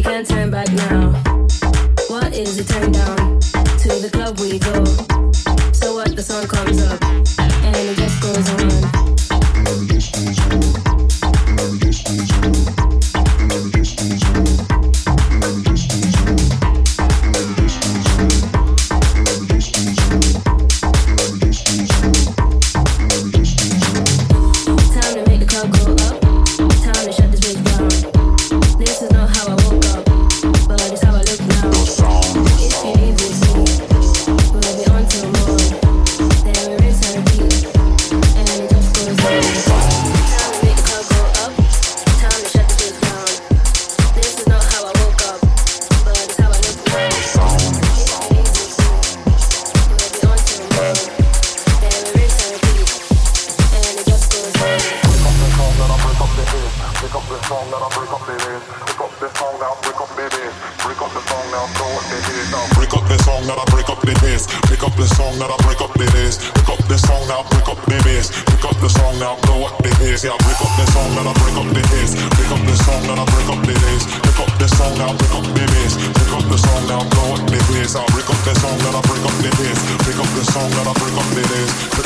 We can't turn back now. What is the turn down? To the club we go. Up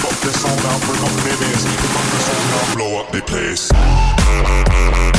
up the that I break up the bass. Pick up the that I blow up the place.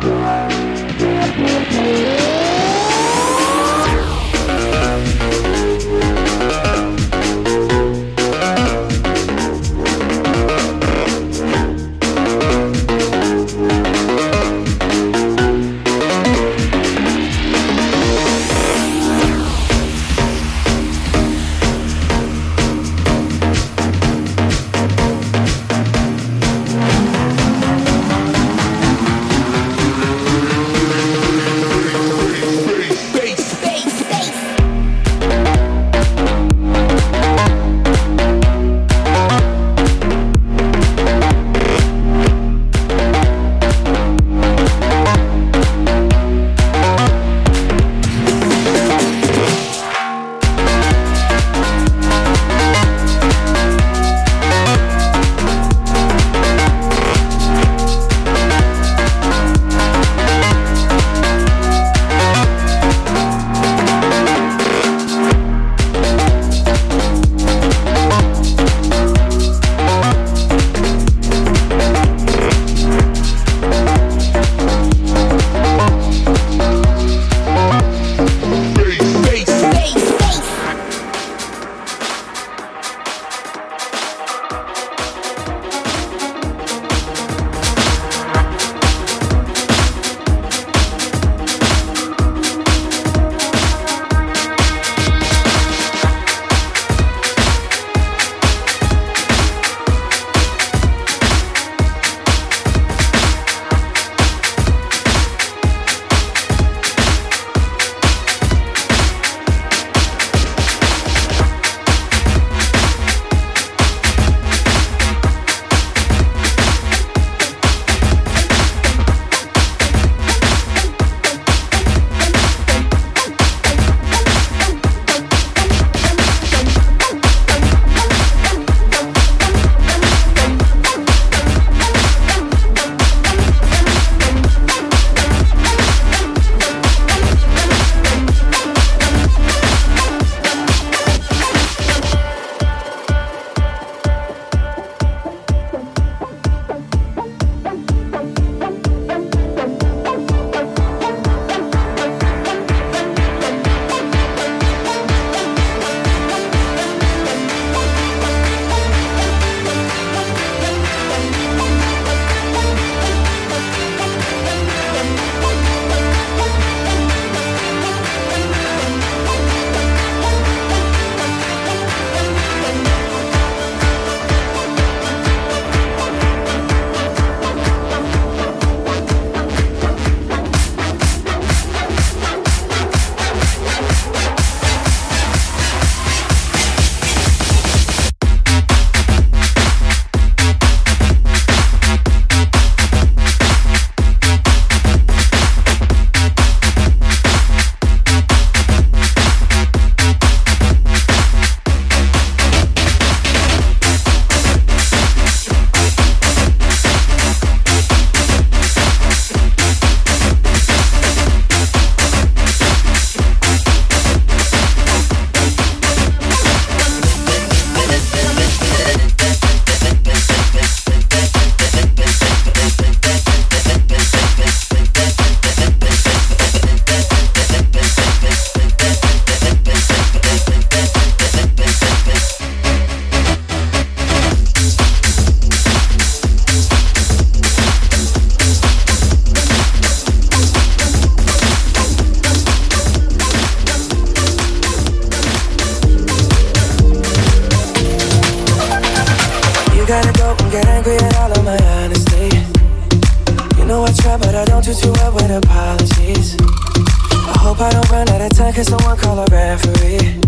Bye. Can someone call a referee?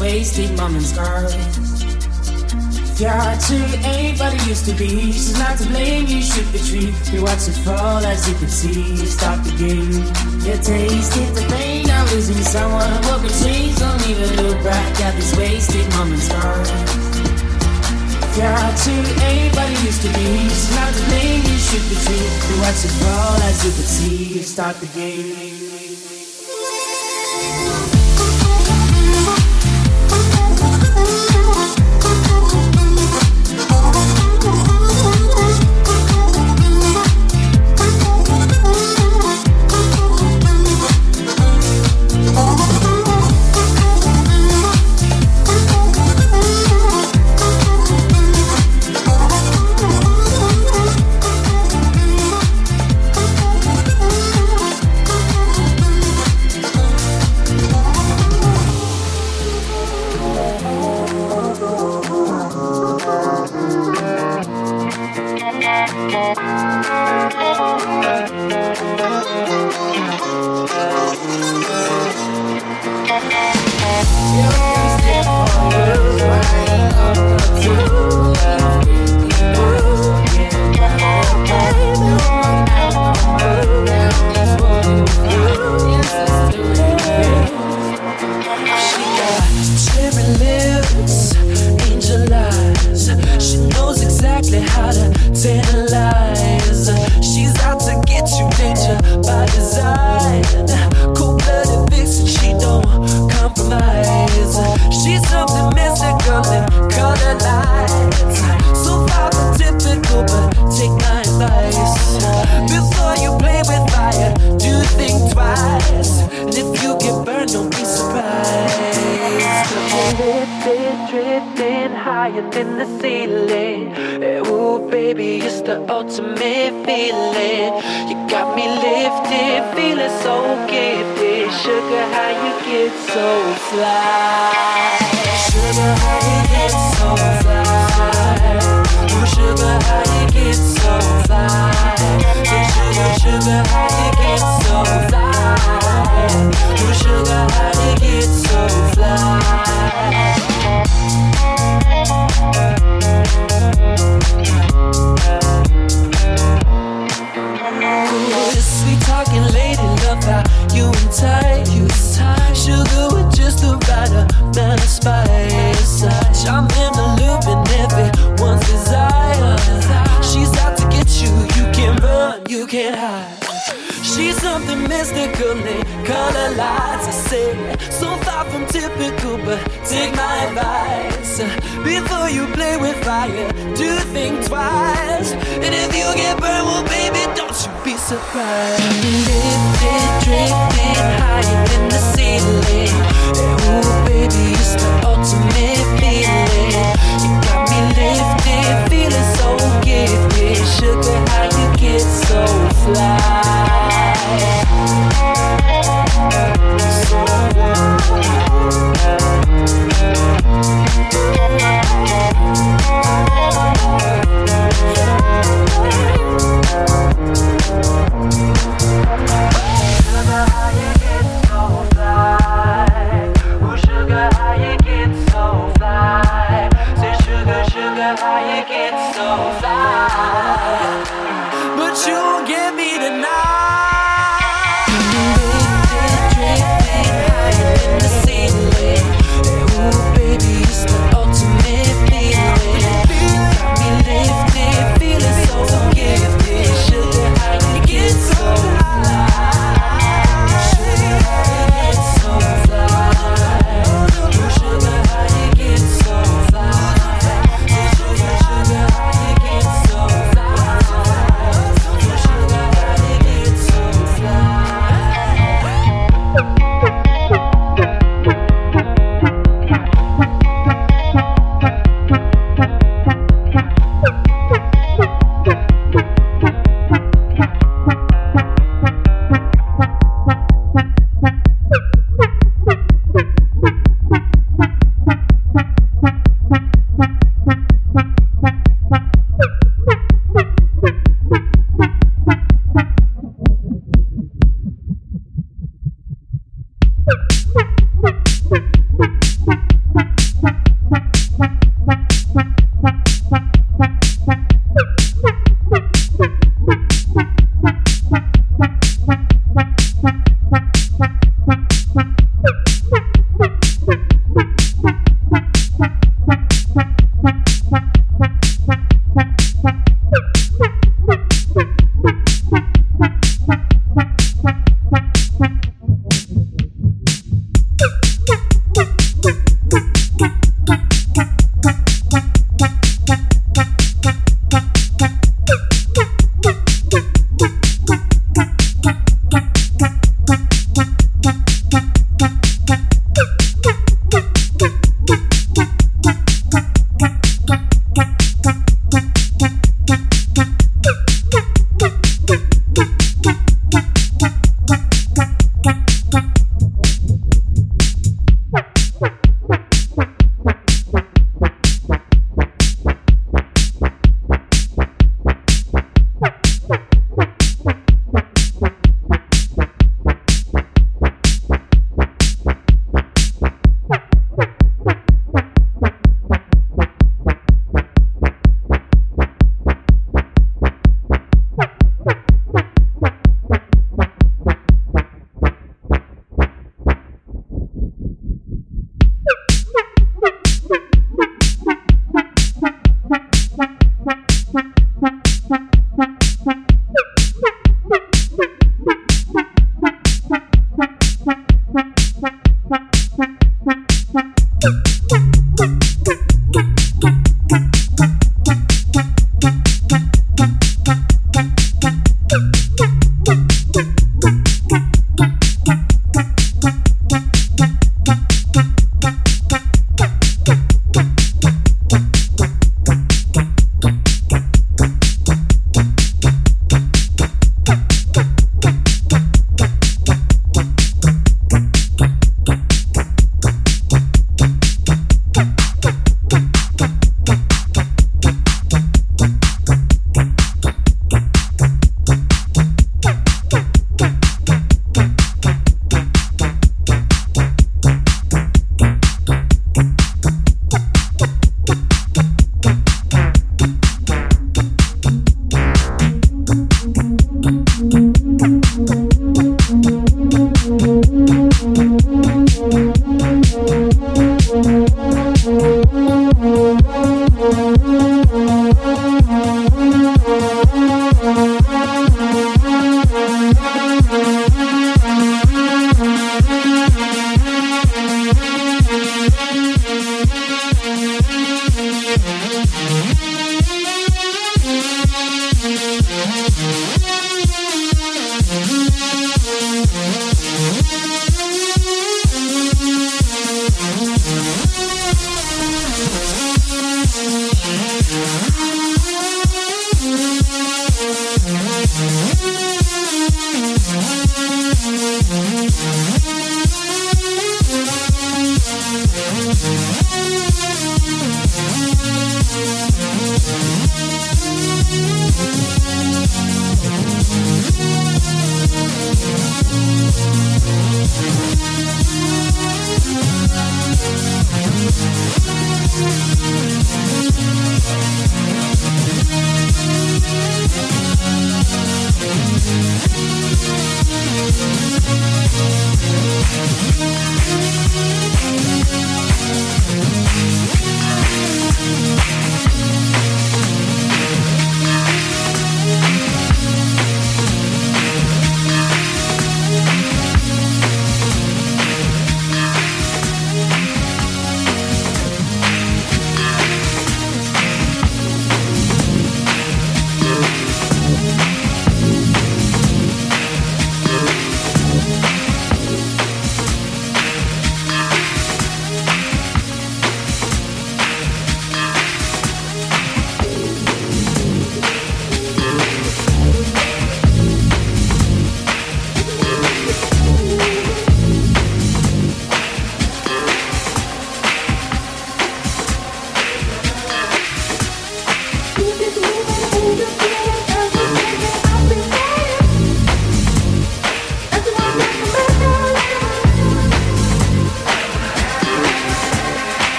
Wasted mom scars. Yeah, to anybody used to be. She's not to blame, you should be treated. You watch it fall as you can see. You Stop the game. You tasted the pain of losing someone. Broken chains, don't even look back at this wasted moments, girl Yeah, to anybody used to be. She's not to blame, you should be treated. You watch it fall as you can see. You start the game. To to